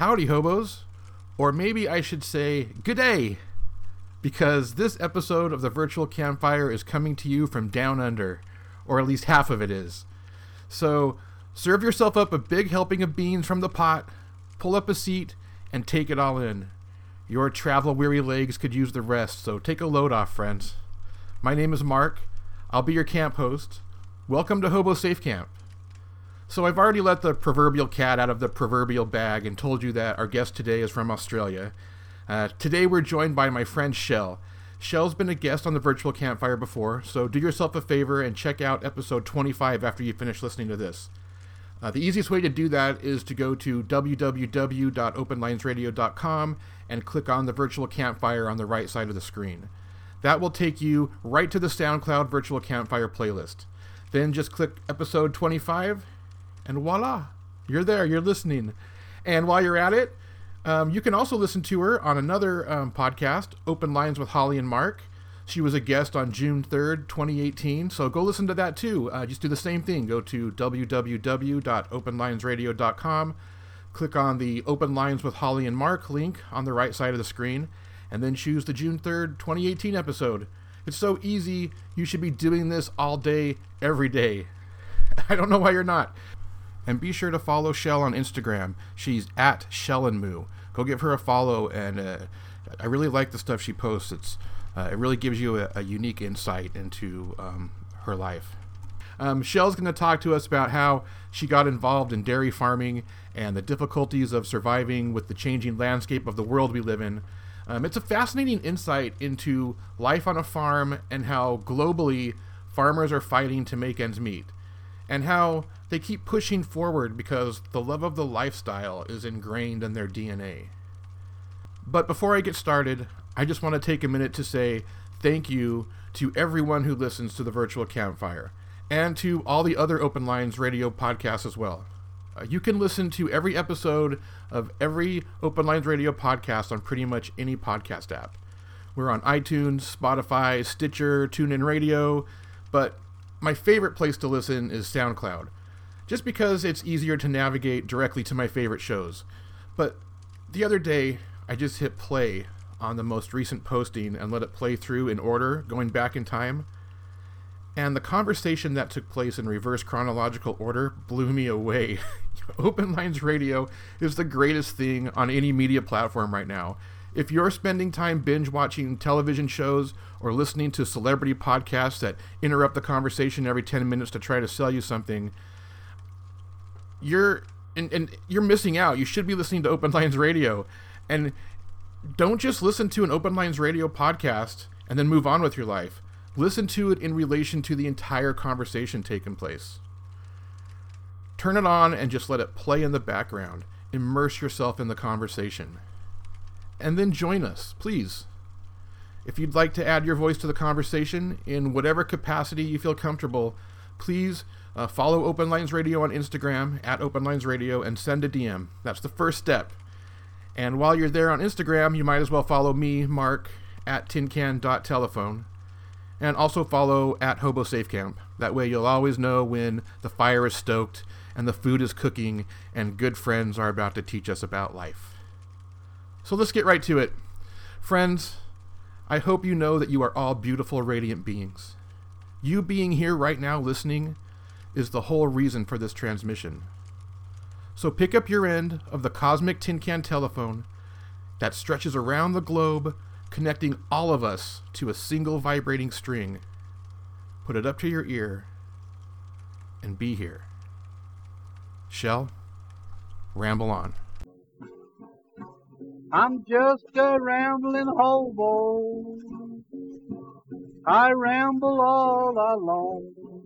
Howdy, hobos. Or maybe I should say, good day, because this episode of the Virtual Campfire is coming to you from down under, or at least half of it is. So, serve yourself up a big helping of beans from the pot, pull up a seat, and take it all in. Your travel weary legs could use the rest, so take a load off, friends. My name is Mark. I'll be your camp host. Welcome to Hobo Safe Camp. So I've already let the proverbial cat out of the proverbial bag and told you that our guest today is from Australia. Uh, today we're joined by my friend Shell. Shell's been a guest on the virtual campfire before, so do yourself a favor and check out episode 25 after you finish listening to this. Uh, the easiest way to do that is to go to www.openlinesradio.com and click on the virtual campfire on the right side of the screen. That will take you right to the SoundCloud virtual campfire playlist. Then just click episode 25 and voila, you're there, you're listening. And while you're at it, um, you can also listen to her on another um, podcast, Open Lines with Holly and Mark. She was a guest on June 3rd, 2018. So go listen to that too. Uh, just do the same thing. Go to www.openlinesradio.com, click on the Open Lines with Holly and Mark link on the right side of the screen, and then choose the June 3rd, 2018 episode. It's so easy. You should be doing this all day, every day. I don't know why you're not. And be sure to follow Shell on Instagram. She's at Shellenmoo. Go give her a follow, and uh, I really like the stuff she posts. It's uh, it really gives you a, a unique insight into um, her life. Um, Shell's going to talk to us about how she got involved in dairy farming and the difficulties of surviving with the changing landscape of the world we live in. Um, it's a fascinating insight into life on a farm and how globally farmers are fighting to make ends meet, and how they keep pushing forward because the love of the lifestyle is ingrained in their DNA. But before I get started, I just want to take a minute to say thank you to everyone who listens to the virtual campfire and to all the other Open Lines radio podcasts as well. Uh, you can listen to every episode of every Open Lines radio podcast on pretty much any podcast app. We're on iTunes, Spotify, Stitcher, TuneIn Radio, but my favorite place to listen is SoundCloud just because it's easier to navigate directly to my favorite shows. But the other day, I just hit play on the most recent posting and let it play through in order, going back in time. And the conversation that took place in reverse chronological order blew me away. Open Lines Radio is the greatest thing on any media platform right now. If you're spending time binge watching television shows or listening to celebrity podcasts that interrupt the conversation every 10 minutes to try to sell you something, you're and, and you're missing out. You should be listening to Open Lines Radio. And don't just listen to an Open Lines Radio podcast and then move on with your life. Listen to it in relation to the entire conversation taking place. Turn it on and just let it play in the background. Immerse yourself in the conversation. And then join us, please. If you'd like to add your voice to the conversation in whatever capacity you feel comfortable, please uh, follow Open Lines Radio on Instagram at Open Lines Radio and send a DM. That's the first step. And while you're there on Instagram, you might as well follow me, Mark, at tincan.telephone. And also follow at Hobo Safe Camp. That way you'll always know when the fire is stoked and the food is cooking and good friends are about to teach us about life. So let's get right to it. Friends, I hope you know that you are all beautiful, radiant beings. You being here right now listening is the whole reason for this transmission. So pick up your end of the cosmic tin can telephone that stretches around the globe, connecting all of us to a single vibrating string. Put it up to your ear and be here. Shell, ramble on. I'm just a rambling hobo. I ramble all alone.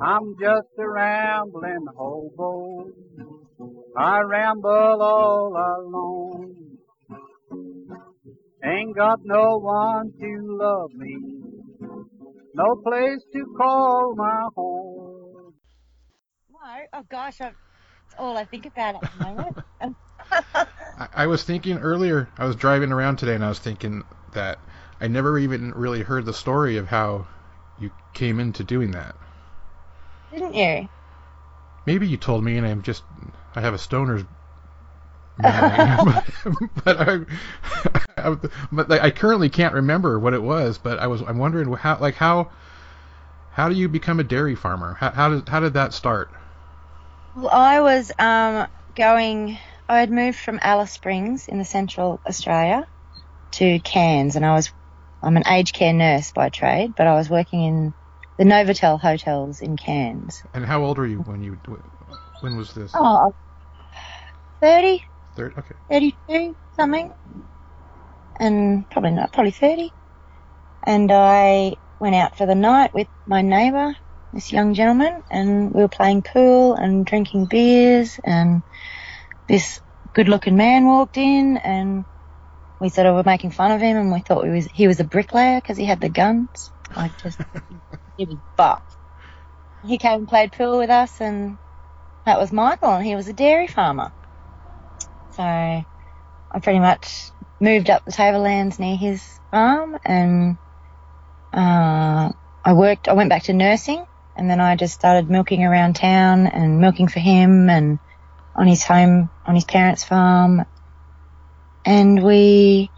I'm just a rambling hobo. I ramble all alone. Ain't got no one to love me. No place to call my home. No, oh gosh, I've, it's all I think about at the moment. I, I was thinking earlier, I was driving around today and I was thinking that I never even really heard the story of how you came into doing that. Didn't you? Maybe you told me and I'm just I have a stoner's but, but I, I, but I currently can't remember what it was. But I was I'm wondering how like how how do you become a dairy farmer? How how did how did that start? Well, I was um, going. I had moved from Alice Springs in the central Australia to Cairns, and I was. I'm an aged care nurse by trade, but I was working in the Novotel hotels in Cairns. And how old were you when you when was this? Oh, 30, Third. Okay. 32, something. And probably not, probably 30. And I went out for the night with my neighbour, this young gentleman, and we were playing pool and drinking beers and this good looking man walked in and we sort of were making fun of him and we thought he was, he was a bricklayer because he had the guns. Like just, he was buff. He came and played pool with us and that was Michael and he was a dairy farmer. So I pretty much moved up the tablelands near his farm and uh, I worked, I went back to nursing and then I just started milking around town and milking for him and on his home, on his parents' farm. And we,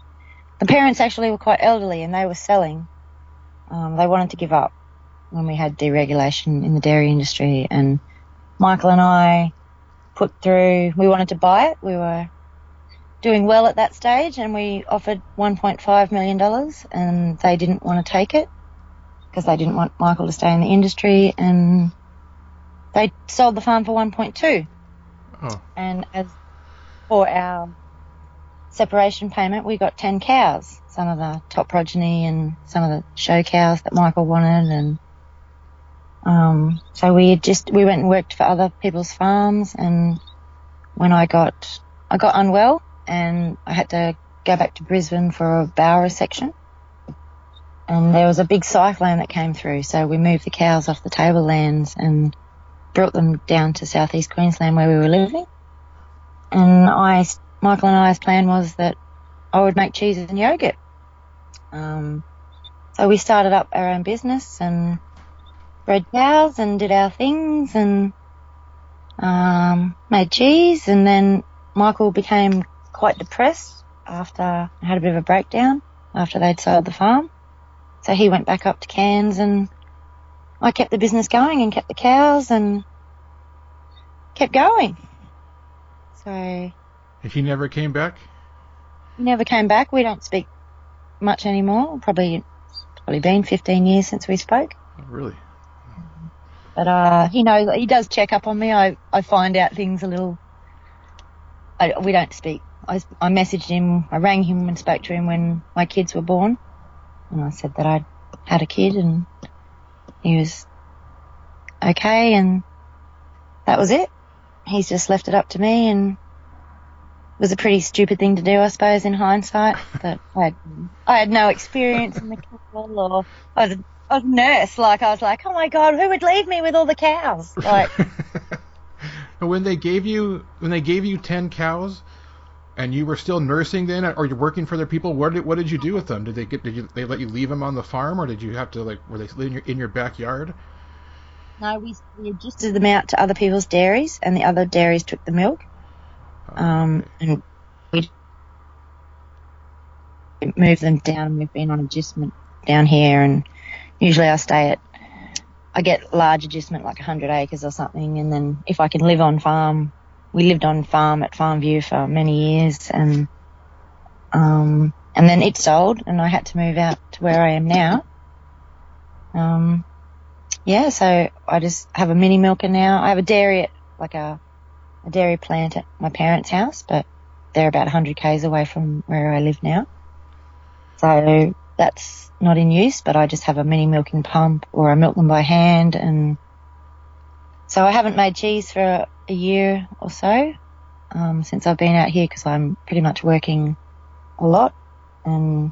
the parents actually were quite elderly and they were selling. Um, they wanted to give up when we had deregulation in the dairy industry and Michael and I put through, we wanted to buy it. We were doing well at that stage and we offered $1.5 million and they didn't want to take it because they didn't want Michael to stay in the industry and they sold the farm for 1.2 Oh. and as for our separation payment we got 10 cows some of the top progeny and some of the show cows that Michael wanted and um, so we just we went and worked for other people's farms and when I got I got unwell and I had to go back to Brisbane for a bowel resection. And there was a big cyclone that came through, so we moved the cows off the tablelands and brought them down to southeast Queensland where we were living. And I, Michael and I's plan was that I would make cheese and yogurt. Um, so we started up our own business and bred cows and did our things and um, made cheese. And then Michael became quite depressed after I had a bit of a breakdown after they'd sold the farm. So he went back up to Cairns and I kept the business going and kept the cows and kept going. So He never came back. he never came back. We don't speak much anymore. Probably probably been 15 years since we spoke. Oh, really? But uh, he knows he does check up on me. I, I find out things a little. I, we don't speak. I, I messaged him. I rang him and spoke to him when my kids were born, and I said that I'd had a kid, and he was okay, and that was it. He's just left it up to me, and it was a pretty stupid thing to do, I suppose, in hindsight. But I had, I had no experience in the cattle, or I was, I was a nurse. Like I was like, oh my god, who would leave me with all the cows? Like. And when they gave you when they gave you ten cows, and you were still nursing then, or you're working for other people, what did what did you do with them? Did they get did you they let you leave them on the farm, or did you have to like were they in your in your backyard? No, we, we adjusted them out to other people's dairies, and the other dairies took the milk. Um, and we moved them down. We've been on adjustment down here, and usually I stay at. I get large adjustment, like 100 acres or something, and then if I can live on farm, we lived on farm at Farm View for many years, and um, and then it sold, and I had to move out to where I am now. Um, yeah, so I just have a mini milker now. I have a dairy at like a, a dairy plant at my parents' house, but they're about 100 k's away from where I live now. So that's not in use, but I just have a mini milking pump or I milk them by hand. And so I haven't made cheese for a year or so um, since I've been out here because I'm pretty much working a lot. And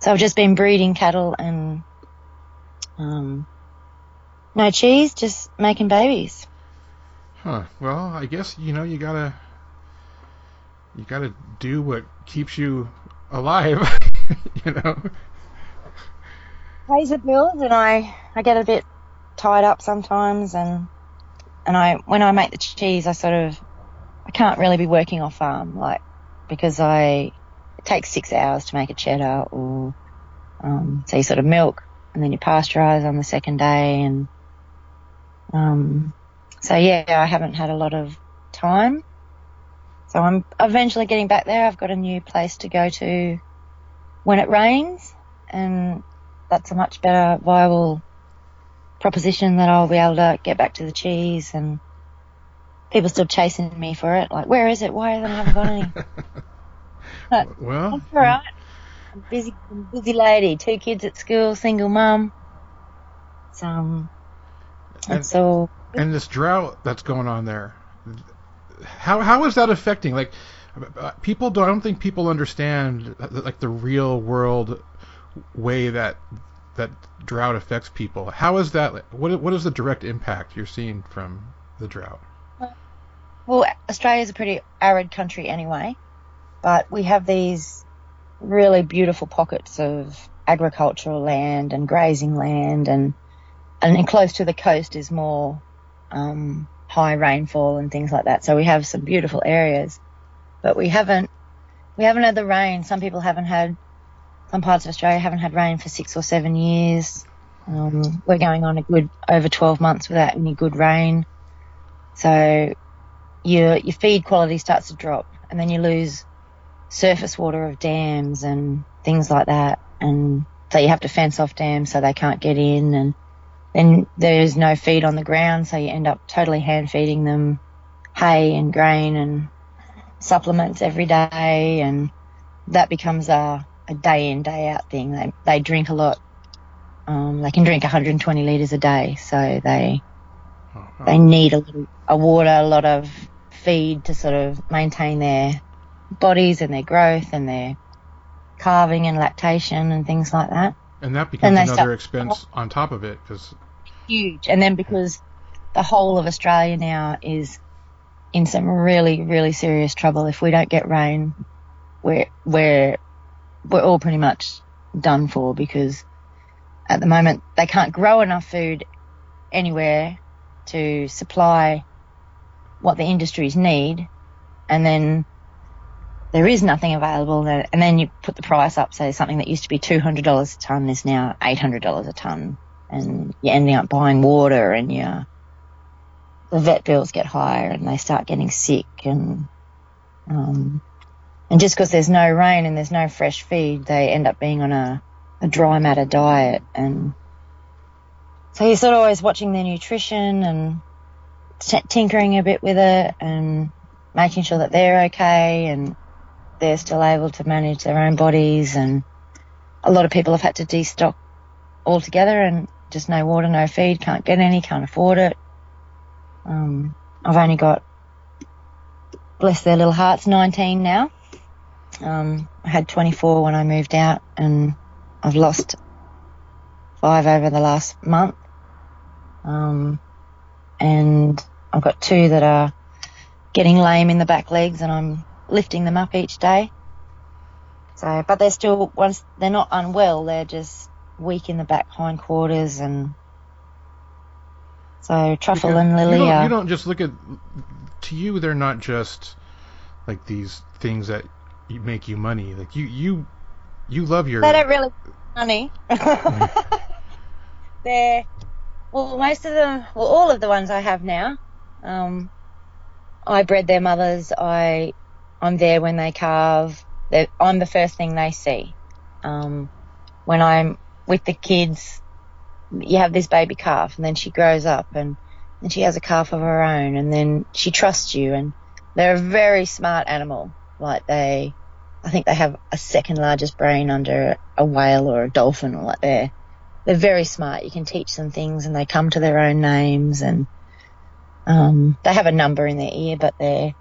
so I've just been breeding cattle and um, no cheese, just making babies. Huh. Well, I guess you know you gotta you gotta do what keeps you alive. you know. Pays the bills, and I I get a bit tied up sometimes, and and I when I make the cheese, I sort of I can't really be working off farm, like, because I, it takes six hours to make a cheddar or, um, so you sort of milk and then you pasteurize on the second day and, um, so yeah, I haven't had a lot of time. So I'm eventually getting back there. I've got a new place to go to when it rains and that's a much better viable proposition that I'll be able to get back to the cheese and people still chasing me for it. Like, where is it? Why haven't I got any? But Well, that's all right. I'm busy, I'm busy lady. Two kids at school, single mum. So, um, And- all and this drought that's going on there, how how is that affecting? Like, people don't. I don't think people understand like the real world way that that drought affects people. How is that? What what is the direct impact you're seeing from the drought? Well, Australia's a pretty arid country anyway, but we have these really beautiful pockets of agricultural land and grazing land and and close to the coast is more um, high rainfall and things like that. So we have some beautiful areas, but we haven't we haven't had the rain. Some people haven't had some parts of Australia haven't had rain for six or seven years. Um, we're going on a good over 12 months without any good rain. So your your feed quality starts to drop, and then you lose surface water of dams and things like that, and so you have to fence off dams so they can't get in, and then there's no feed on the ground, so you end up totally hand feeding them hay and grain and supplements every day, and that becomes a, a day in day out thing. They they drink a lot. Um, they can drink 120 liters a day, so they Oh, oh. they need a little a water, a lot of feed to sort of maintain their bodies and their growth and their calving and lactation and things like that. and that becomes they another expense on top of it because Huge. And then because the whole of Australia now is in some really, really serious trouble. If we don't get rain, we're we're we're all pretty much done for because at the moment they can't grow enough food anywhere to supply what the industries need, and then there is nothing available. And then you put the price up, so something that used to be two hundred dollars a ton is now eight hundred dollars a ton, and you're ending up buying water, and your the vet bills get higher, and they start getting sick, and um, and just because there's no rain and there's no fresh feed, they end up being on a, a dry matter diet, and so you're sort of always watching their nutrition and t- tinkering a bit with it and making sure that they're okay and they're still able to manage their own bodies. And a lot of people have had to destock altogether and just no water, no feed, can't get any, can't afford it. Um, I've only got, bless their little hearts, 19 now. Um, I had 24 when I moved out and I've lost five over the last month. Um, and I've got two that are getting lame in the back legs and I'm lifting them up each day. So, but they're still, once they're not unwell, they're just weak in the back hindquarters and so Truffle Because and Lily You don't, you don't just look at to you. They're not just like these things that make you money. Like you, you, you love your. they don't really money. they're, well, most of them, well, all of the ones I have now, um, I bred their mothers. I, I'm there when they calve. They're, I'm the first thing they see. Um, when I'm with the kids, you have this baby calf and then she grows up and then she has a calf of her own and then she trusts you and they're a very smart animal. Like they, I think they have a second largest brain under a whale or a dolphin or like they're, they're very smart. You can teach them things and they come to their own names and, um, they have a number in their ear, but they're,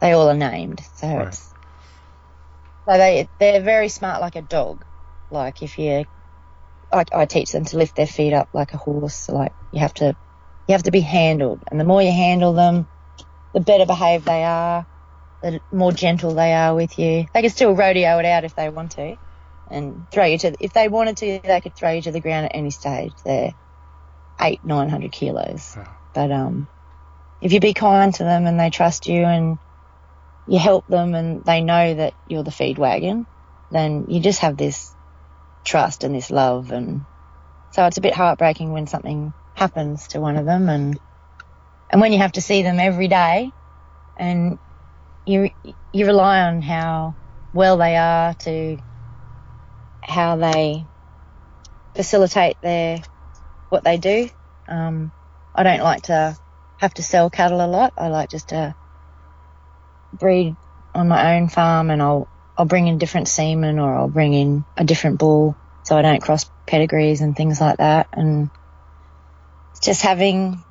they all are named. So Right. it's, so they, they're very smart like a dog. Like if you, I, I teach them to lift their feet up like a horse. Like you have to, you have to be handled. And the more you handle them, the better behaved they are, the more gentle they are with you. They can still rodeo it out if they want to and throw you to, if they wanted to, they could throw you to the ground at any stage. They're eight, nine hundred kilos. Wow. But, um, if you be kind to them and they trust you and you help them and they know that you're the feed wagon, then you just have this trust and this love and so it's a bit heartbreaking when something happens to one of them and and when you have to see them every day and you you rely on how well they are to how they facilitate their what they do. Um, I don't like to have to sell cattle a lot. I like just to breed on my own farm, and I'll I'll bring in different semen or I'll bring in a different bull, so I don't cross pedigrees and things like that. And just having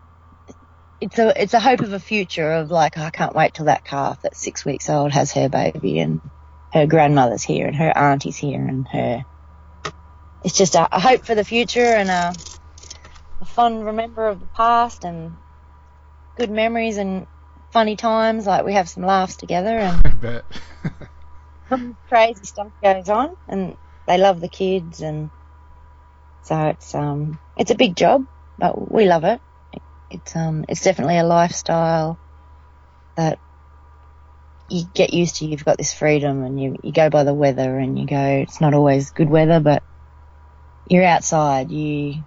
it's a it's a hope of a future of like I can't wait till that calf that's six weeks old has her baby and her grandmother's here and her auntie's here and her it's just a, a hope for the future and a, a fun remember of the past and good memories and funny times like we have some laughs together and I bet. crazy stuff goes on and they love the kids and so it's um it's a big job but we love it it's um it's definitely a lifestyle that you get used to. You've got this freedom, and you you go by the weather, and you go. It's not always good weather, but you're outside. You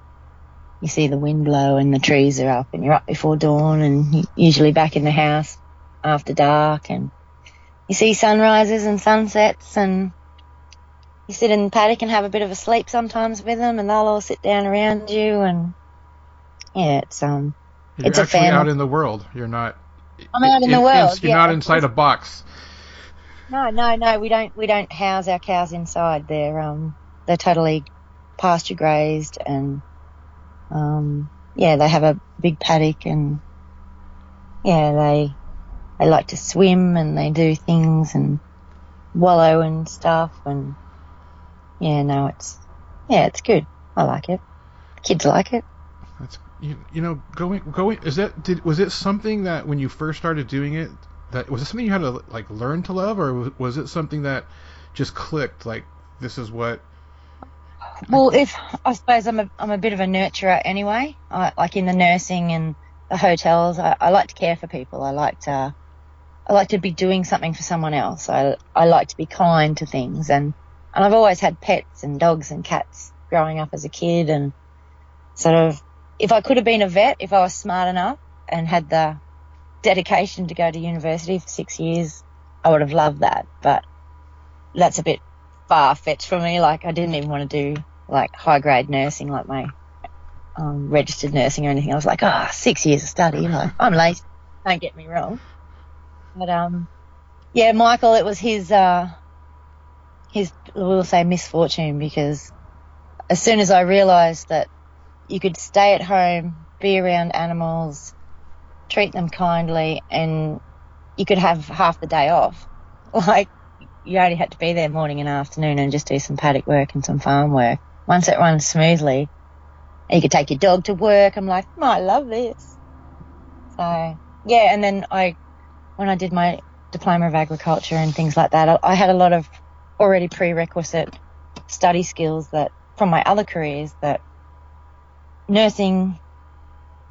you see the wind blow, and the trees are up, and you're up before dawn, and usually back in the house after dark, and you see sunrises and sunsets, and you sit in the paddock and have a bit of a sleep sometimes with them, and they'll all sit down around you, and yeah, it's um You're It's a actually family. out in the world. You're not. I'm out in the world, You're yeah. not inside a box. No, no, no. We don't. We don't house our cows inside. They're um, they're totally pasture grazed, and um, yeah, they have a big paddock, and yeah, they they like to swim and they do things and wallow and stuff, and yeah, no, it's yeah, it's good. I like it. Kids like it. That's you, you know going going is that did was it something that when you first started doing it that was it something you had to like learn to love or was- was it something that just clicked like this is what Well, if I suppose I'm a I'm a bit of a nurturer anyway. I, like in the nursing and the hotels, I, I like to care for people. I like to I like to be doing something for someone else. I I like to be kind to things, and and I've always had pets and dogs and cats growing up as a kid, and sort of if I could have been a vet, if I was smart enough and had the dedication to go to university for six years, I would have loved that. But that's a bit far fetched for me. Like I didn't even want to do like high grade nursing, like my um, registered nursing or anything. I was like, ah, six years of study. Like I'm late. Don't get me wrong. But um, yeah, Michael, it was his uh, his we'll say misfortune because as soon as I realised that you could stay at home, be around animals, treat them kindly, and you could have half the day off. Like you only had to be there morning and afternoon and just do some paddock work and some farm work. Once it runs smoothly, you could take your dog to work. I'm like, "Oh, I love this. So yeah, and then I, when I did my diploma of agriculture and things like that, I, I had a lot of already prerequisite study skills that from my other careers that nursing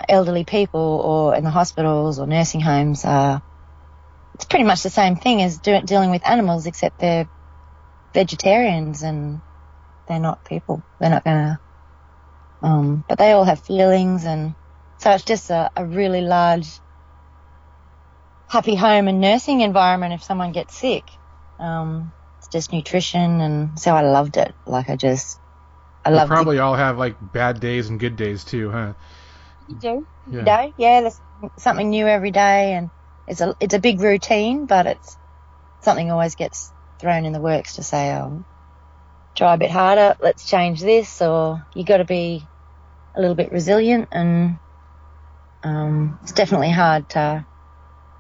elderly people or in the hospitals or nursing homes are it's pretty much the same thing as do, dealing with animals, except they're vegetarians and they're not people. They're not gonna. Um, but they all have feelings, and so it's just a, a really large, happy home and nursing environment. If someone gets sick, um, it's just nutrition, and so I loved it. Like I just, I love. probably all have like bad days and good days too, huh? You do. Yeah. You. Yeah, there's something new every day, and it's a it's a big routine, but it's something always gets thrown in the works to say, oh, try a bit harder, let's change this, or you got to be a little bit resilient, and um, it's definitely hard to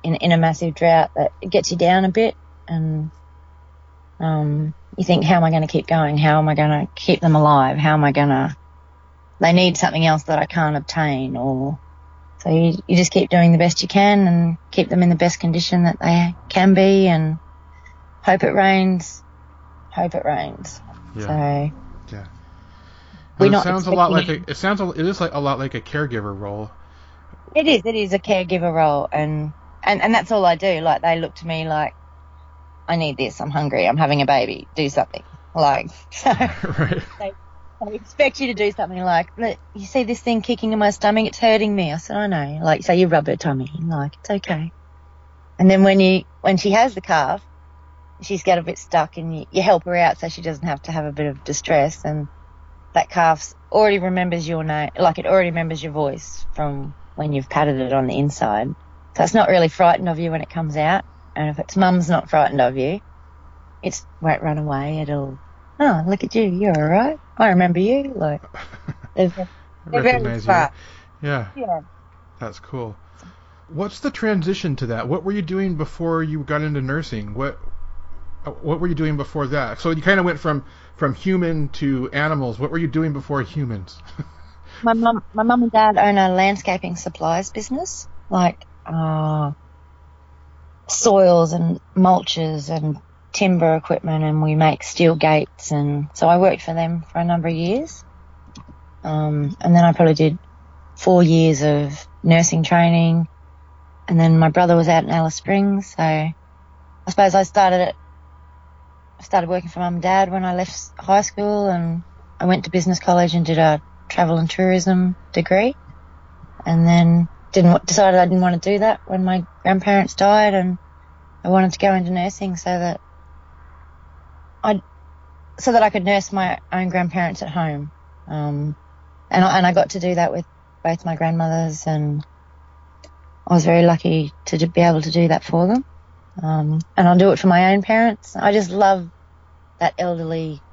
in in a massive drought that gets you down a bit, and um, you think, how am I going to keep going? How am I going to keep them alive? How am I going to they need something else that I can't obtain or so you, you just keep doing the best you can and keep them in the best condition that they can be and hope it rains. Hope it rains. Yeah. So Yeah. We're it not sounds a lot like a. It sounds. A, it is like a lot like a caregiver role. it is, it is a caregiver role and, and, and that's all I do. Like they look to me like I need this. I'm hungry. I'm having a baby. Do something. Like, so right. they, they expect you to do something like, "Look, you see this thing kicking in my stomach? It's hurting me. I said, I know. Like, so you rub her tummy. Like, it's okay. And then when you, when she has the calf, she's got a bit stuck and you, you help her out so she doesn't have to have a bit of distress and that calf's already remembers your name, like it already remembers your voice from when you've patted it on the inside. So it's not really frightened of you when it comes out. And if its mum's not frightened of you, it won't run away. It'll, oh, look at you. You're all right. I remember you. Like, they're, they're very smart. Yeah, Yeah. that's cool. What's the transition to that? What were you doing before you got into nursing? What uh, what were you doing before that? So you kind of went from from human to animals. What were you doing before humans? My mum, my mum and dad own a landscaping supplies business, like uh, soils and mulches and timber equipment, and we make steel gates. And so I worked for them for a number of years. Um, and then I probably did four years of nursing training. And then my brother was out in Alice Springs, so I suppose I started. I started working for mum and dad when I left high school, and I went to business college and did a travel and tourism degree, and then didn't decided I didn't want to do that when my grandparents died, and I wanted to go into nursing so that I so that I could nurse my own grandparents at home, um, and I, and I got to do that with both my grandmothers, and I was very lucky to be able to do that for them, um, and I'll do it for my own parents. I just love that elderly.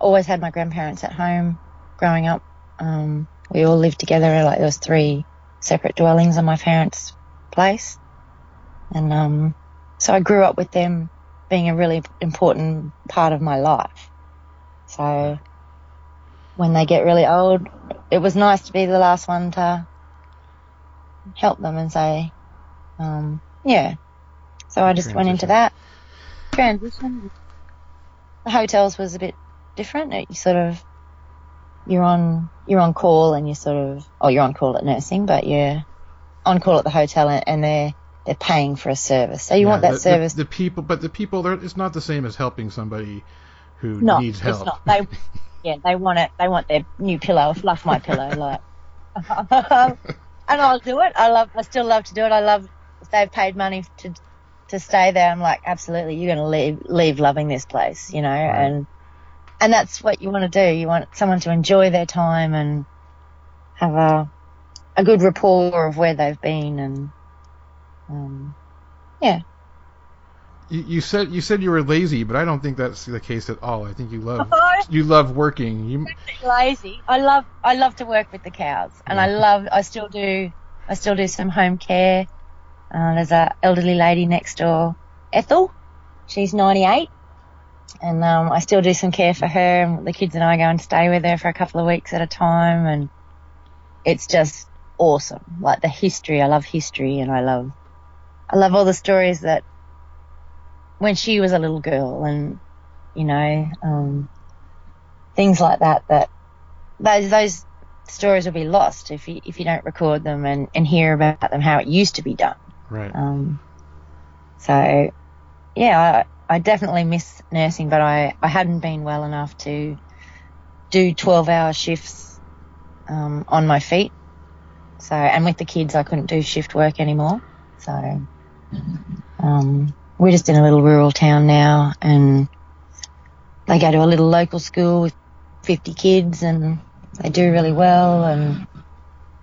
Always had my grandparents at home growing up. Um, we all lived together. Like there was three separate dwellings on my parents' place, and um, so I grew up with them being a really important part of my life. So when they get really old, it was nice to be the last one to help them and say, um, yeah. So I just went into that transition. The hotels was a bit different. It, you sort of you're on you're on call and you're sort of oh you're on call at nursing, but you're on call at the hotel and, and they're they're paying for a service. So you Yeah, want that the, the- service. The, people, but the people, it's not the same as helping somebody who no, needs help. it's not. They yeah they want it. They want their new pillow. Fluff my pillow like. and I'll do it. I love. I still love to do it. I love if they've paid money to to stay there. I'm like absolutely. You're going to leave leave loving this place, you know, and and that's what you want to do. You want someone to enjoy their time and have a a good rapport of where they've been and um yeah. You, you said you said you were lazy, but I don't think that's the case at all. I think you love you love working. You lazy. I love I love to work with the cows, and I love I still do I still do some home care. Uh, there's a elderly lady next door, Ethel. She's 98, and um, I still do some care for her. And the kids and I go and stay with her for a couple of weeks at a time, and it's just awesome. Like the history, I love history, and I love I love all the stories that when she was a little girl, and you know. Um, things like that that those those stories will be lost if you if you don't record them and, and hear about them how it used to be done. right. Um, so yeah, I, definitely miss nursing, but I, I hadn't been well enough to do 12 hour shifts um, on my feet. So and with the kids, I couldn't do shift work anymore. So um, we're just in a little rural town now, and they go to a little local school with 50 kids and they do really well and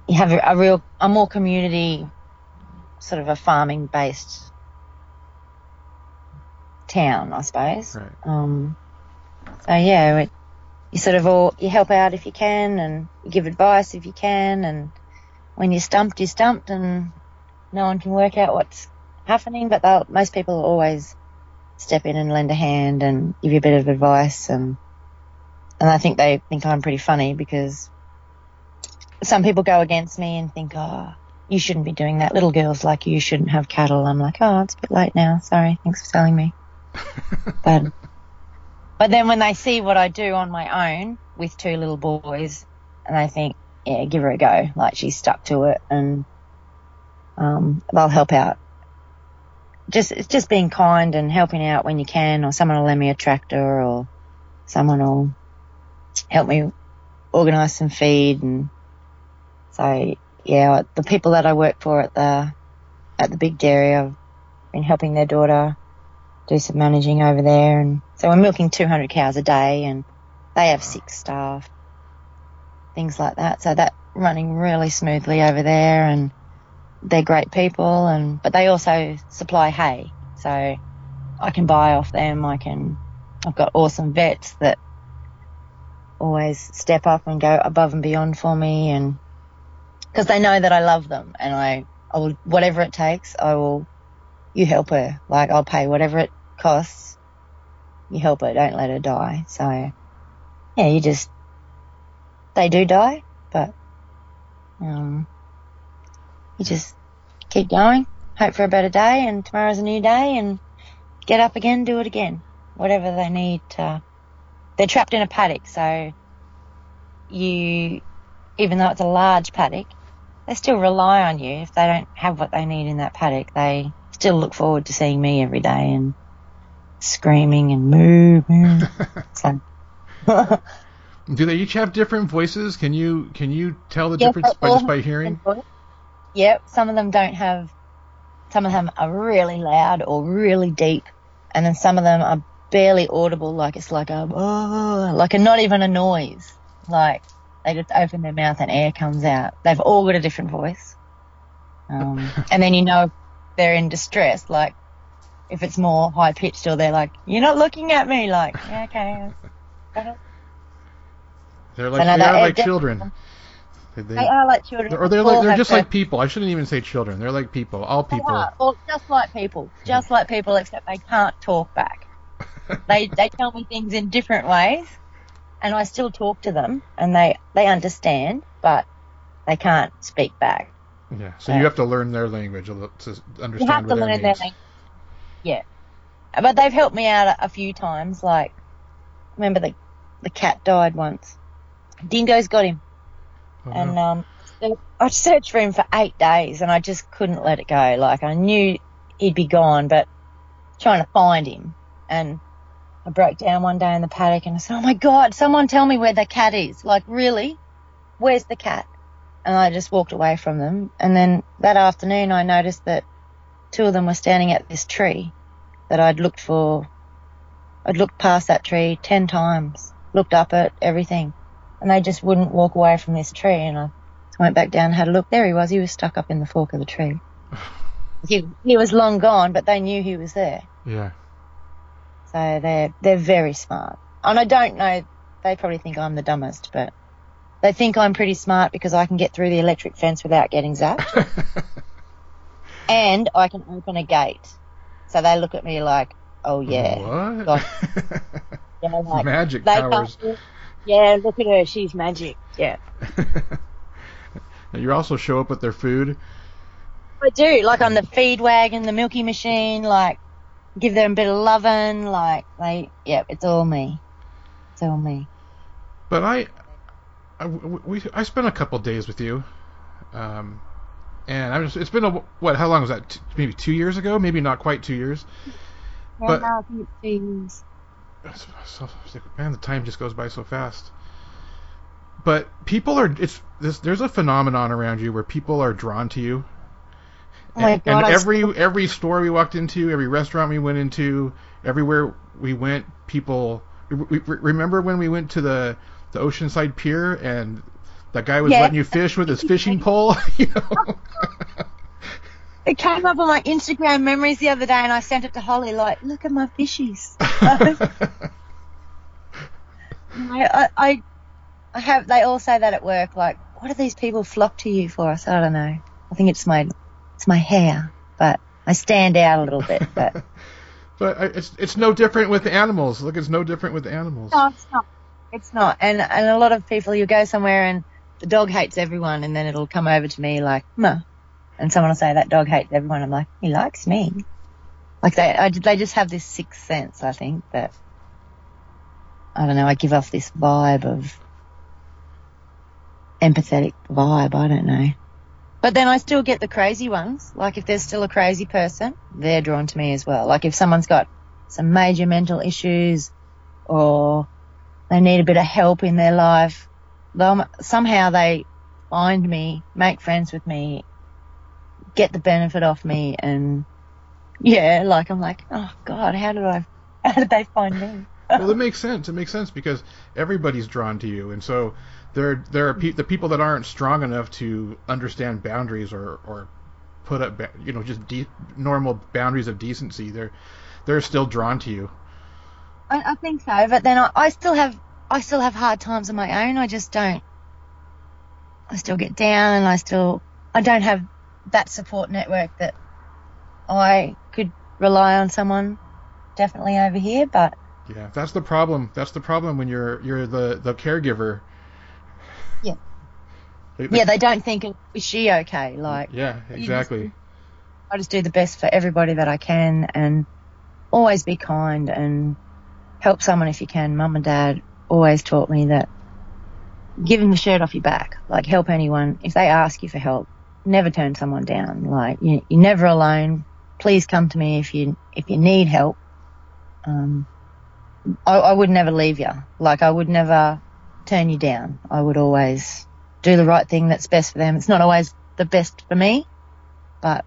you have a, a real, a more community, sort of a farming based town, I suppose. Right. Um, so yeah, it, you sort of all, you help out if you can and you give advice if you can and when you're stumped, you're stumped and no one can work out what's happening, but they'll, most people always step in and lend a hand and give you a bit of advice and and I think they think I'm pretty funny because some people go against me and think, oh, you shouldn't be doing that. Little girls like you shouldn't have cattle. I'm like, oh, it's a bit late now. Sorry. Thanks for telling me. but, but then when they see what I do on my own with two little boys and they think, yeah, give her a go. Like she's stuck to it and, um, they'll help out just it's just being kind and helping out when you can, or someone will lend me a tractor, or someone will help me organise some feed, and so yeah, the people that I work for at the at the big dairy, I've been helping their daughter do some managing over there, and so we're milking 200 cows a day, and they have six staff, things like that. So that running really smoothly over there, and they're great people, and but they also supply hay, so I can buy off them. I can, I've got awesome vets that always step up and go above and beyond for me, and because they know that I love them, and I, I will whatever it takes, I will. You help her, like I'll pay whatever it costs. You help her, don't let her die. So, yeah, you just they do die, but um, you just keep going, hope for a better day, and tomorrow's a new day, and get up again, do it again, whatever they need. To, they're trapped in a paddock, so you, even though it's a large paddock, they still rely on you. If they don't have what they need in that paddock, they still look forward to seeing me every day and screaming and moo moo. so. Do they each have different voices? Can you can you tell the difference by just by hearing? Yep, some of them don't have. Some of them are really loud or really deep, and then some of them are barely audible. Like it's like a oh, like a not even a noise. Like they just open their mouth and air comes out. They've all got a different voice. Um, and then you know they're in distress. Like if it's more high pitched or they're like, "You're not looking at me," like, yeah, okay. They're like they are like children. They, they, are like children. Or they're like they're just like people. I shouldn't even say children. They're like people. All people. They are. Well, just like people. Just like people, except they can't talk back. they they tell me things in different ways, and I still talk to them, and they they understand, but they can't speak back. Yeah. So, so you have to learn their language to understand. You have to learn their language. Yeah. But they've helped me out a, a few times. Like, remember the the cat died once Dingo's got him. Oh, and um, I searched for him for eight days and I just couldn't let it go. Like I knew he'd be gone, but trying to find him. And I broke down one day in the paddock and I said, "Oh my God, someone tell me where the cat is! Like really, where's the cat?" And I just walked away from them. And then that afternoon, I noticed that two of them were standing at this tree that I'd looked for. I'd looked past that tree ten times, looked up at everything and they just wouldn't walk away from this tree. And I went back down and had a look. There he was. He was stuck up in the fork of the tree. he he was long gone, but they knew he was there. Yeah. So they're they're very smart, and I don't know. They probably think I'm the dumbest, but they think I'm pretty smart because I can get through the electric fence without getting zapped, and I can open a gate. So they look at me like, "Oh yeah, what? Yeah, like, magic powers." Yeah, look at her. She's magic. Yeah. you also show up with their food. I do, like on the feed wagon, the milky machine, like give them a bit of loving, like they, yeah, it's all me. It's all me. But I, I, we, I spent a couple days with you, um, and I was, it's been a what? How long was that? maybe two years ago? Maybe not quite two years. Yeah, but I think it's two years so, man, the time just goes by so fast. But people are it's this, there's a phenomenon around you where people are drawn to you. Oh and, God, and every every store we walked into, every restaurant we went into, everywhere we went, people. We, we, remember when we went to the the Oceanside Pier and that guy was letting you fish with his fishing pole, you know. It came up on my Instagram memories the other day, and I sent it to Holly. Like, look at my fishies. I, I, I have. They all say that at work. Like, what do these people flock to you for? I said, I don't know. I think it's my, it's my hair, but I stand out a little bit. But, but uh, it's it's no different with animals. Look, it's no different with animals. No, it's not. It's not. And and a lot of people, you go somewhere and the dog hates everyone, and then it'll come over to me like, Ma, and someone will say that dog hates everyone. I'm like, he likes me. Like they, I, they just have this sixth sense. I think that I don't know. I give off this vibe of empathetic vibe. I don't know. But then I still get the crazy ones. Like if there's still a crazy person, they're drawn to me as well. Like if someone's got some major mental issues or they need a bit of help in their life, they'll, somehow they find me, make friends with me, get the benefit off me and yeah, like I'm like, oh God, how did I, how did they find me? well, it makes sense. It makes sense because everybody's drawn to you, and so there there are pe- the people that aren't strong enough to understand boundaries or or put up ba- you know just de- normal boundaries of decency. They're they're still drawn to you. I, I think so, but then I, I still have I still have hard times on my own. I just don't. I still get down, and I still I don't have that support network that I could rely on someone definitely over here, but yeah, that's the problem. That's the problem when you're you're the the caregiver. Yeah. yeah, they don't think is she okay? Like yeah, exactly. Just, I just do the best for everybody that I can, and always be kind and help someone if you can. Mum and Dad always taught me that them the shirt off your back. Like help anyone if they ask you for help. Never turn someone down. Like you, you're never alone. Please come to me if you if you need help. Um, I, I would never leave you. Like I would never turn you down. I would always do the right thing that's best for them. It's not always the best for me, but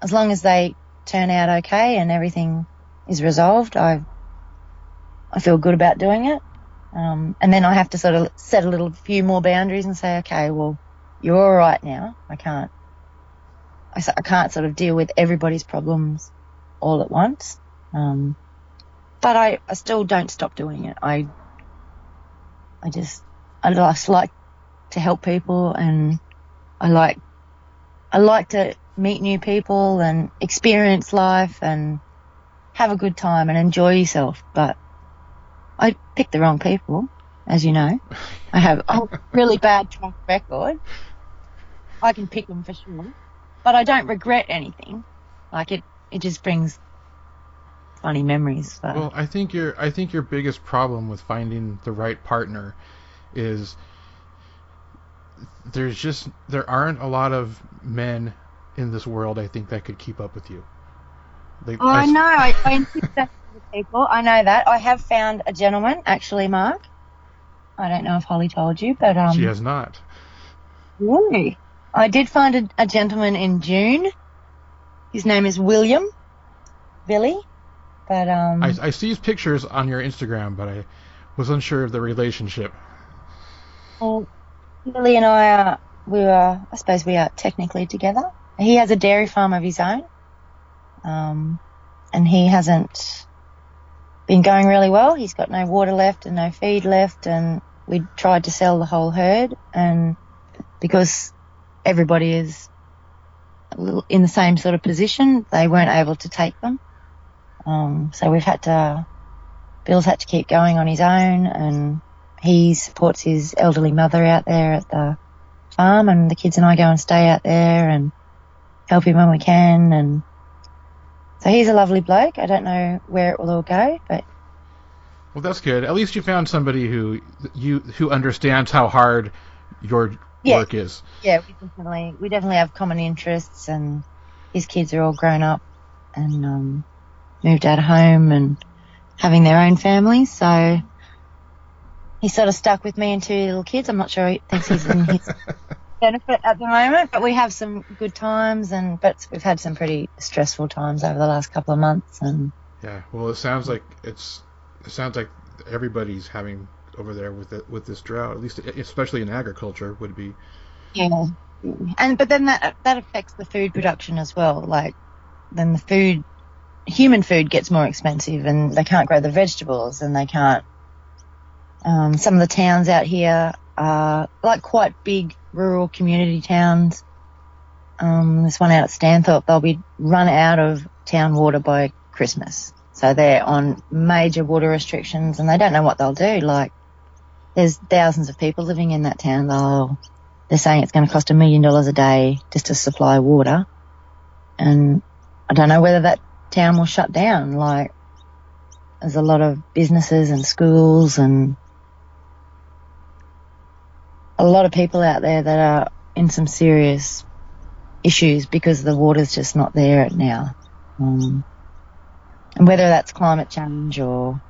as long as they turn out okay and everything is resolved, I I feel good about doing it. Um, and then I have to sort of set a little few more boundaries and say, okay, well, you're all right now. I can't, I, I can't sort of deal with everybody's problems all at once. Um, but I, I still don't stop doing it. I, I just, I just like to help people and I like, I like to meet new people and experience life and have a good time and enjoy yourself. But I picked the wrong people, as you know. I have a really bad track record. I can pick them for sure, but I don't regret anything. Like it, it just brings funny memories. So. Well, I think your I think your biggest problem with finding the right partner is there's just there aren't a lot of men in this world I think that could keep up with you. They, oh, I, I know. I, I insist that people. I know that. I have found a gentleman, actually, Mark. I don't know if Holly told you, but um. She has not. Really? I did find a, a gentleman in June. His name is William. Billy. But um. I, I see his pictures on your Instagram, but I was unsure of the relationship. Well, Billy and I are. We are. I suppose we are technically together. He has a dairy farm of his own. Um, and he hasn't been going really well. He's got no water left and no feed left, and we tried to sell the whole herd, and because everybody is in the same sort of position, they weren't able to take them. Um, so we've had to, Bill's had to keep going on his own, and he supports his elderly mother out there at the farm, and the kids and I go and stay out there and help him when we can, and so he's a lovely bloke. I don't know where it will all go, but well, that's good. At least you found somebody who you who understands how hard your yeah. work is. Yeah, we definitely we definitely have common interests, and his kids are all grown up and um, moved out of home and having their own families. So he's sort of stuck with me and two little kids. I'm not sure he thinks he's in his benefit at the moment, but we have some good times, and but we've had some pretty stressful times over the last couple of months. And yeah, well, it sounds like it's it sounds like everybody's having over there with it with this drought, at least especially in agriculture, would be. Yeah, and but then that that affects the food production as well. Like then the food, human food gets more expensive, and they can't grow the vegetables, and they can't. Um, some of the towns out here are like quite big rural community towns. Um, this one out at Stanthorpe, they'll be run out of town water by Christmas. So they're on major water restrictions and they don't know what they'll do. Like, there's thousands of people living in that town. They'll, they're saying it's going to cost a million dollars a day just to supply water. And I don't know whether that town will shut down. Like, there's a lot of businesses and schools and a lot of people out there that are in some serious issues because the water's just not there now. Um, and whether that's climate change or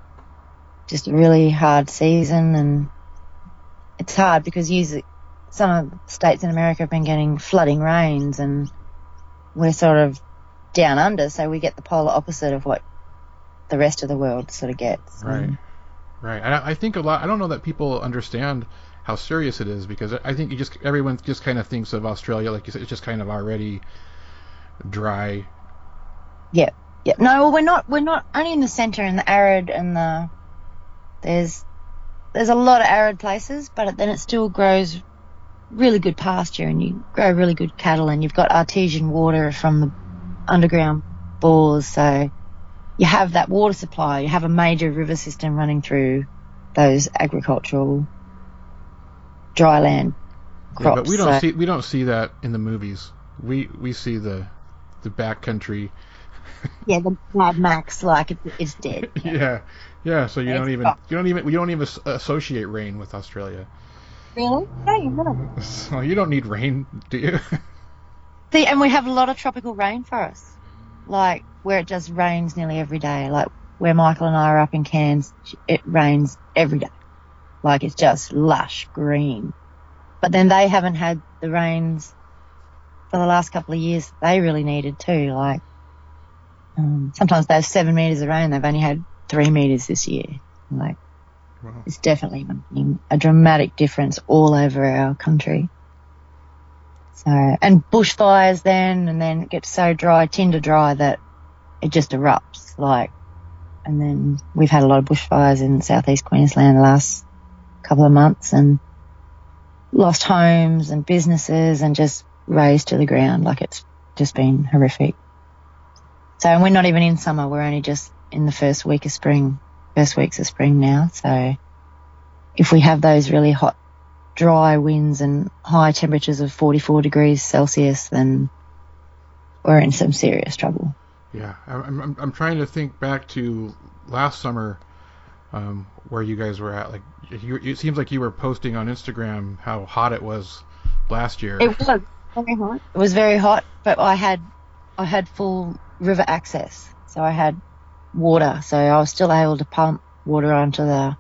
just a really hard season and it's hard because usually some states in America have been getting flooding rains and we're sort of down under, so we get the polar opposite of what the rest of the world sort of gets. Right. Right. I think a lot. I don't know that people understand how serious it is because I think you just everyone just kind of thinks of Australia like you said, it's just kind of already dry. Yeah, yeah. No, well, we're not. We're not only in the centre and the arid and the there's there's a lot of arid places, but then it still grows really good pasture and you grow really good cattle and you've got artesian water from the underground bores, so you have that water supply. You have a major river system running through those agricultural dryland Yeah, crops. but we don't so- see we don't see that in the movies. We we see the the backcountry. yeah, the Mad Max like it's dead. Yeah. Yeah. So you It's don't even you don't even we don't even associate rain with Australia. Really? No, you don't. So you don't need rain, do you? See, and we have a lot of tropical rainforests, like where it just rains nearly every day. Like where Michael and I are up in Cairns, it rains every day. Like it's just lush green. But then they haven't had the rains for the last couple of years they really needed too. Like um, sometimes they have seven meters of rain, they've only had three meters this year. Like Wow. it's definitely making a dramatic difference all over our country. So, and bushfires then, and then it gets so dry, tinder dry that it just erupts. Like, and then we've had a lot of bushfires in southeast Queensland the last couple of months and lost homes and businesses and just razed to the ground. Like it's just been horrific. So, and we're not even in summer. We're only just in the first week of spring, first weeks of spring now. So if we have those really hot, dry winds and high temperatures of 44 degrees Celsius, then we're in some serious trouble. Yeah, I'm, I'm, I'm trying to think back to last summer, um, where you guys were at. Like, you, it seems like you were posting on Instagram how hot it was last year. It was very hot. It was very hot, but I had, I had full river access. So I had water. So I was still able to pump water onto the,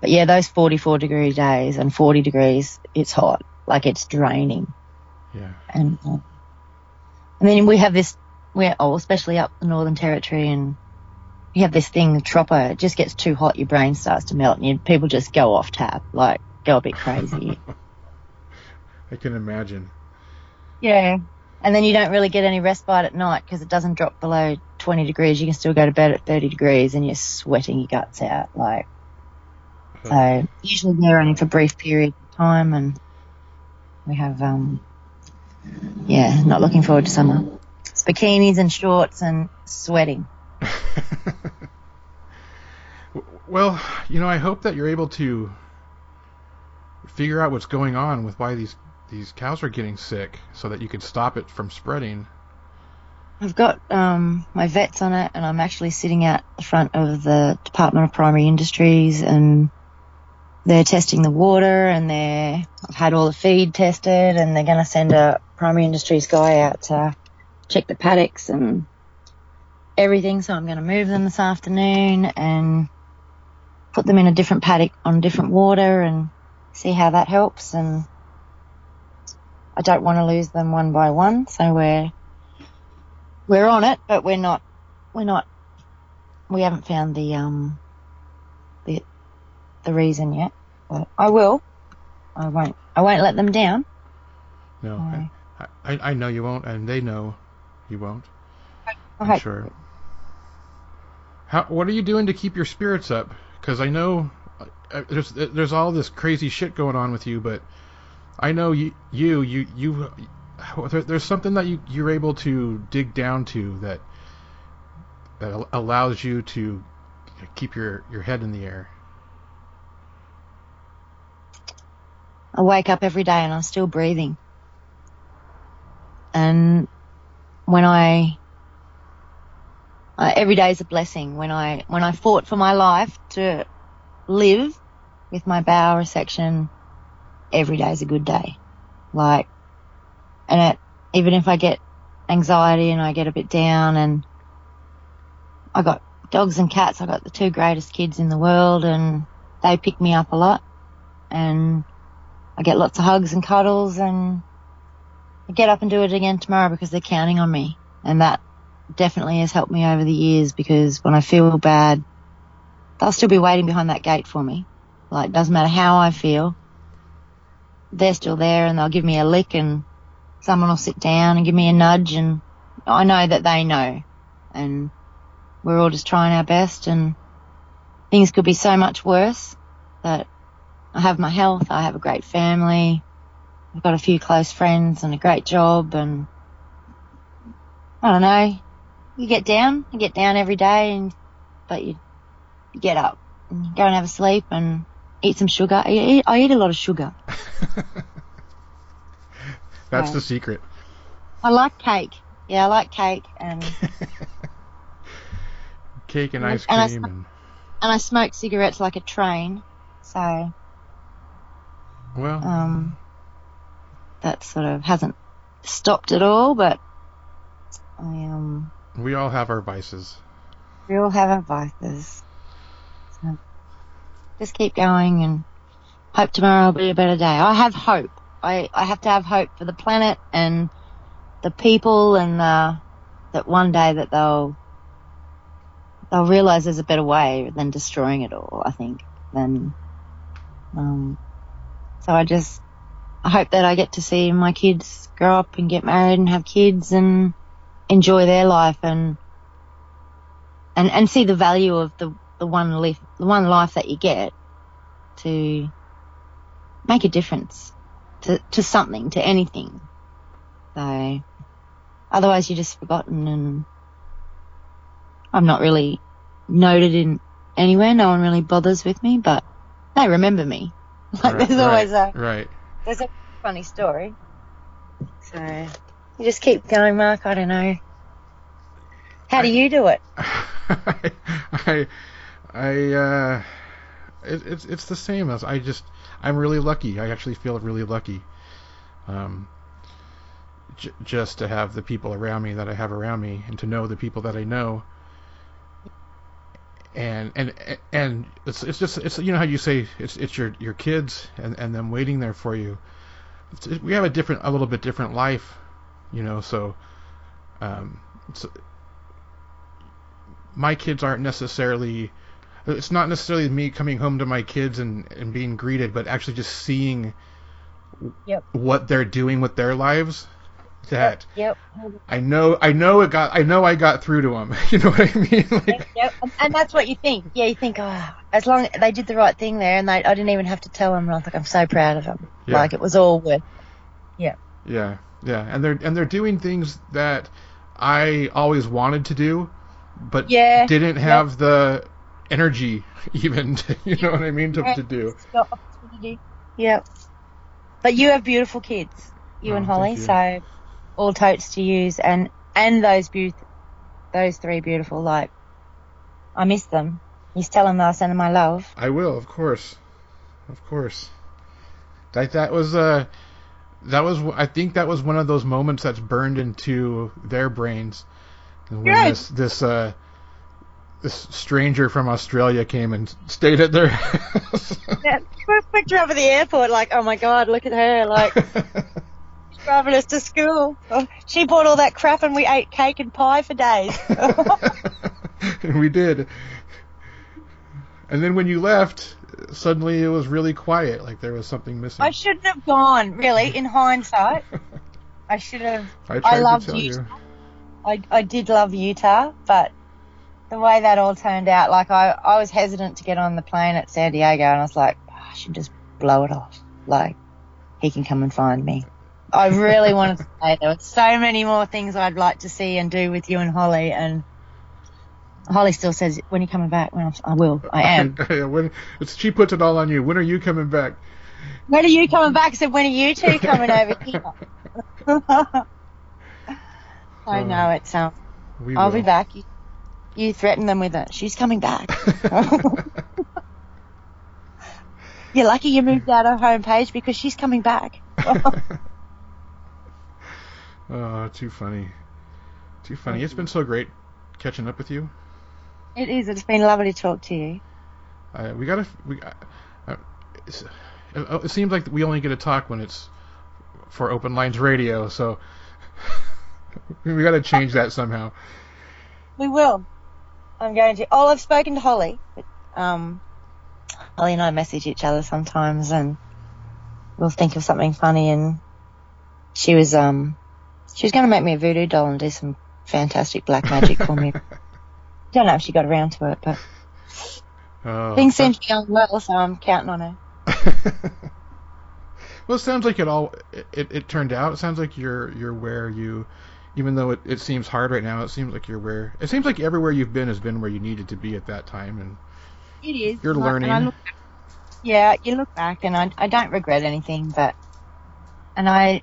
but yeah, those 44 degree days and 40 degrees, it's hot. Like it's draining. yeah, and uh, and then we have this we're oh especially up the Northern Territory and you have this thing the tropper it just gets too hot your brain starts to melt and you, people just go off tap like go a bit crazy. I can imagine. yeah. And then you don't really get any respite at night because it doesn't drop below 20 degrees. You can still go to bed at 30 degrees and you're sweating your guts out like so usually they're only for brief period of time and we have um yeah not looking forward to summer. It's bikinis and shorts and sweating well, you know, I hope that you're able to figure out what's going on with why these these cows are getting sick, so that you can stop it from spreading. I've got um, my vets on it, and I'm actually sitting out the front of the Department of Primary Industries, and they're testing the water, and they're I've had all the feed tested, and they're going to send a Primary Industries guy out to check the paddocks and everything. So I'm going to move them this afternoon and put them in a different paddock on different water and see how that helps. And I don't want to lose them one by one, so we're we're on it, but we're not, we're not, we haven't found the, um, the, the reason yet, but I will. I won't, I won't let them down. No, I, I I know you won't, and they know you won't. I I'm hope. sure. How? What are you doing to keep your spirits up? Because I know uh, there's there's all this crazy shit going on with you, but I know you you you you. there- There's something that you you're able to dig down to that that allows you to keep your your head in the air. I wake up every day and I'm still breathing. And when I, uh, every day is a blessing. When I, when I fought for my life to live with my bowel resection, every day is a good day. Like, and it, even if I get anxiety and I get a bit down and I got dogs and cats. I got the two greatest kids in the world and they pick me up a lot and I get lots of hugs and cuddles and I get up and do it again tomorrow because they're counting on me. And that definitely has helped me over the years because when I feel bad, they'll still be waiting behind that gate for me. Like, doesn't matter how I feel, they're still there and they'll give me a lick and someone will sit down and give me a nudge and I know that they know and we're all just trying our best and things could be so much worse but I have my health, I have a great family, I've got a few close friends and a great job and I don't know. You get down, you get down every day and but you, you get up and you go and have a sleep and eat some sugar. I eat, I eat a lot of sugar. That's the secret. I like cake. Yeah, I like cake and Cake and And ice and I cream sm- and and I smoke cigarettes like a train. So well, um, that sort of hasn't stopped at all, but I um, we all have our vices. we all have our vices. So just keep going and hope tomorrow will be a better day. I have hope. I, I have to have hope for the planet and the people and uh, that one day that they'll they'll realize there's a better way than destroying it all. I think. Then, um, so I just I hope that I get to see my kids grow up and get married and have kids and enjoy their life and and and see the value of the the one life the one life that you get to make a difference to to something to anything. So otherwise you're just forgotten and I'm not really noted in anywhere. No one really bothers with me, but they remember me. Like Right, there's always a right. there's a funny story. So you just keep going, Mark. I don't know. How do you do it? I, I, uh, it, it's it's the same as I just I'm really lucky. I actually feel really lucky, um, j- just to have the people around me that I have around me, and to know the people that I know. And and and it's it's just it's you know how you say it's it's your your kids and and them waiting there for you. It's, we have a different a little bit different life, you know. So, um, so my kids aren't necessarily it's not necessarily me coming home to my kids and, and being greeted, but actually just seeing Yep. what they're doing with their lives. That Yep. I know, I know it got, I know I got through to them. You know what I mean? Like, Yep. And that's what you think. Yeah, you think, oh, as long they did the right thing there, and they, I didn't even have to tell them. And I was like, I'm so proud of them. Yeah. Like it was all worth. yeah, yeah, and they're and they're doing things that I always wanted to do, but Yeah. didn't have the energy even. To, you know what I mean? To, to do. Opportunity. Yep. But you have beautiful kids, you Oh, and Holly. you. So all totes to use, and and those beaut, those three beautiful. Like I miss them. You tell them that I send them my love. I will, of course, of course. That that was uh, that was I think that was one of those moments that's burned into their brains. When Good. this this uh this stranger from Australia came and stayed at their house. Yeah, a picture at the airport. Like, oh my god, look at her. Like. driving us to school. Oh, She bought all that crap and we ate cake and pie for days. and we did. And then when you left, suddenly it was really quiet, like there was something missing. I shouldn't have gone, really, in hindsight. I should have. I tried loved Utah. you. I, I did love Utah, but the way that all turned out, like, I, I was hesitant to get on the plane at San Diego and I was like, "Oh, I should just blow it off. Like, he can come and find me. I really wanted to say there were so many more things I'd like to see and do with you and Holly, and Holly still says, when are you coming back? When I'm, will. I am. when it's, she puts it all on you. When are you coming back? When are you coming back? So when are you two coming over here? I know it's um. I'll will. be back. You, you threaten them with it. She's coming back. You're lucky you moved out of homepage because she's coming back. Oh, too funny. Too funny. It's been so great catching up with you. It is. It's been lovely to talk to you. Uh, we gotta. We. Uh, uh, it, it seems like we only get to talk when it's for Open Lines Radio, so we got to change that somehow. We will. I'm going to. Oh, I've spoken to Holly. Um, Holly and I message each other sometimes, and we'll think of something funny. And she was um, she was going to make me a voodoo doll and do some fantastic black magic for me. Don't know if she got around to it, but Oh, things seem to be going well, so I'm counting on her. well, it sounds like it all it, it turned out. It sounds like you're you're where you, even though it, it seems hard right now. It seems like you're where. It seems like everywhere you've been has been where you needed to be at that time, and It is. You're And I- I learning. back- yeah, you look back, and I I don't regret anything, but and I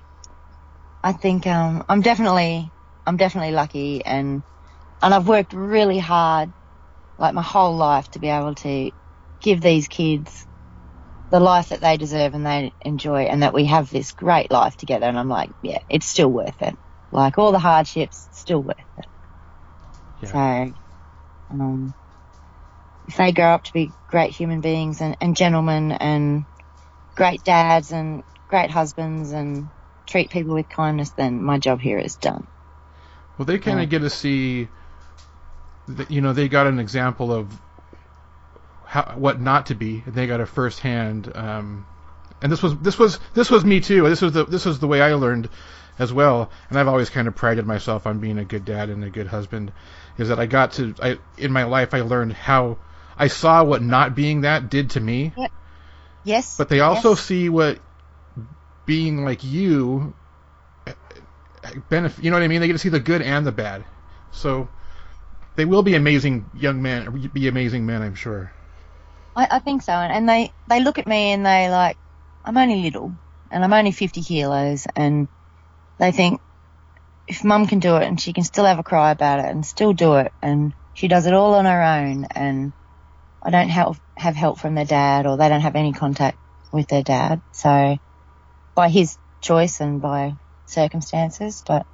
I think um I'm definitely I'm definitely lucky, and and I've worked really hard, like my whole life, to be able to give these kids the life that they deserve and they enjoy, and that we have this great life together. And I'm like, yeah, it's still worth it. Like all the hardships, still worth it. Yeah. So, um, if they grow up to be great human beings and, and gentlemen and great dads and great husbands and treat people with kindness, then my job here is done. well, they kind of Yeah. get to see. You know, they got an example of how what not to be, and they got a firsthand. Um, and this was this was this was me too. This was the this was the way I learned as well. And I've always kind of prided myself on being a good dad and a good husband. Is that I got to I in my life I learned how I saw what not being that did to me, Yes. but they also yes. see what being like you benefit. You know what I mean? They get to see the good and the bad. So they will be amazing young men, be amazing men, I'm sure. I, I think so. And, they, they look at me and they like, I'm only little and I'm only 50 kilos and they think if mum can do it and she can still have a cry about it and still do it and she does it all on her own and I don't help, have help from their dad or they don't have any contact with their dad. So by his choice and by circumstances, but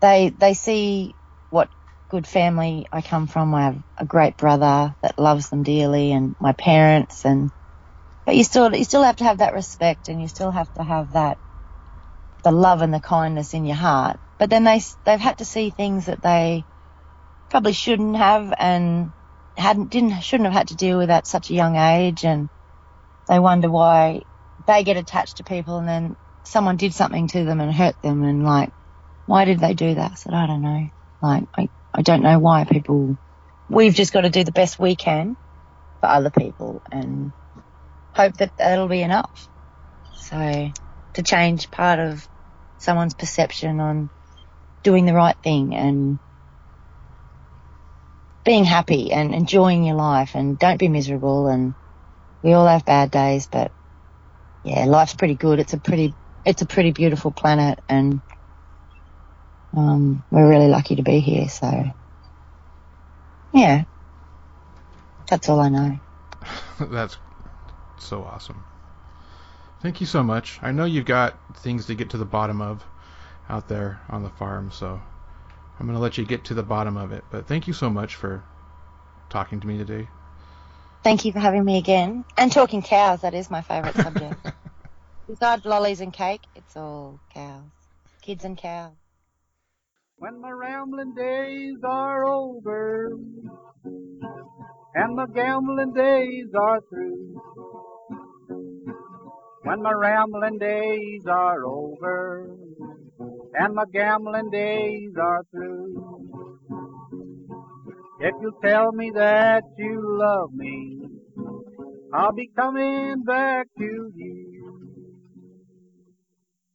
they, they see what good family I come from. I have a great brother that loves them dearly and my parents and, but you still, you still have to have that respect and you still have to have that, the love and the kindness in your heart. But then they, they've had to see things that they probably shouldn't have and hadn't, didn't, shouldn't have had to deal with at such a young age and they wonder why they get attached to people and then someone did something to them and hurt them and like, why did they do that? I said, I don't know. Like, I, I don't know why people, we've just got to do the best we can for other people and hope that that'll be enough. So to change part of someone's perception on doing the right thing and being happy and enjoying your life and don't be miserable and we all have bad days, but yeah, life's pretty good. It's a pretty, it's a pretty beautiful planet and um, we're really lucky to be here. So yeah, that's all I know. That's so awesome. Thank you so much. I know you've got things to get to the bottom of out there on the farm, so I'm going to let you get to the bottom of it. But thank you so much for talking to me today. Thank you for having me again and talking cows. That is my favourite subject. Besides lollies and cake, it's all cows, kids and cows. When my rambling days are over and my gambling days are through. When my rambling days are over and my gambling days are through. If you'll tell me that you love me, I'll be coming back to you.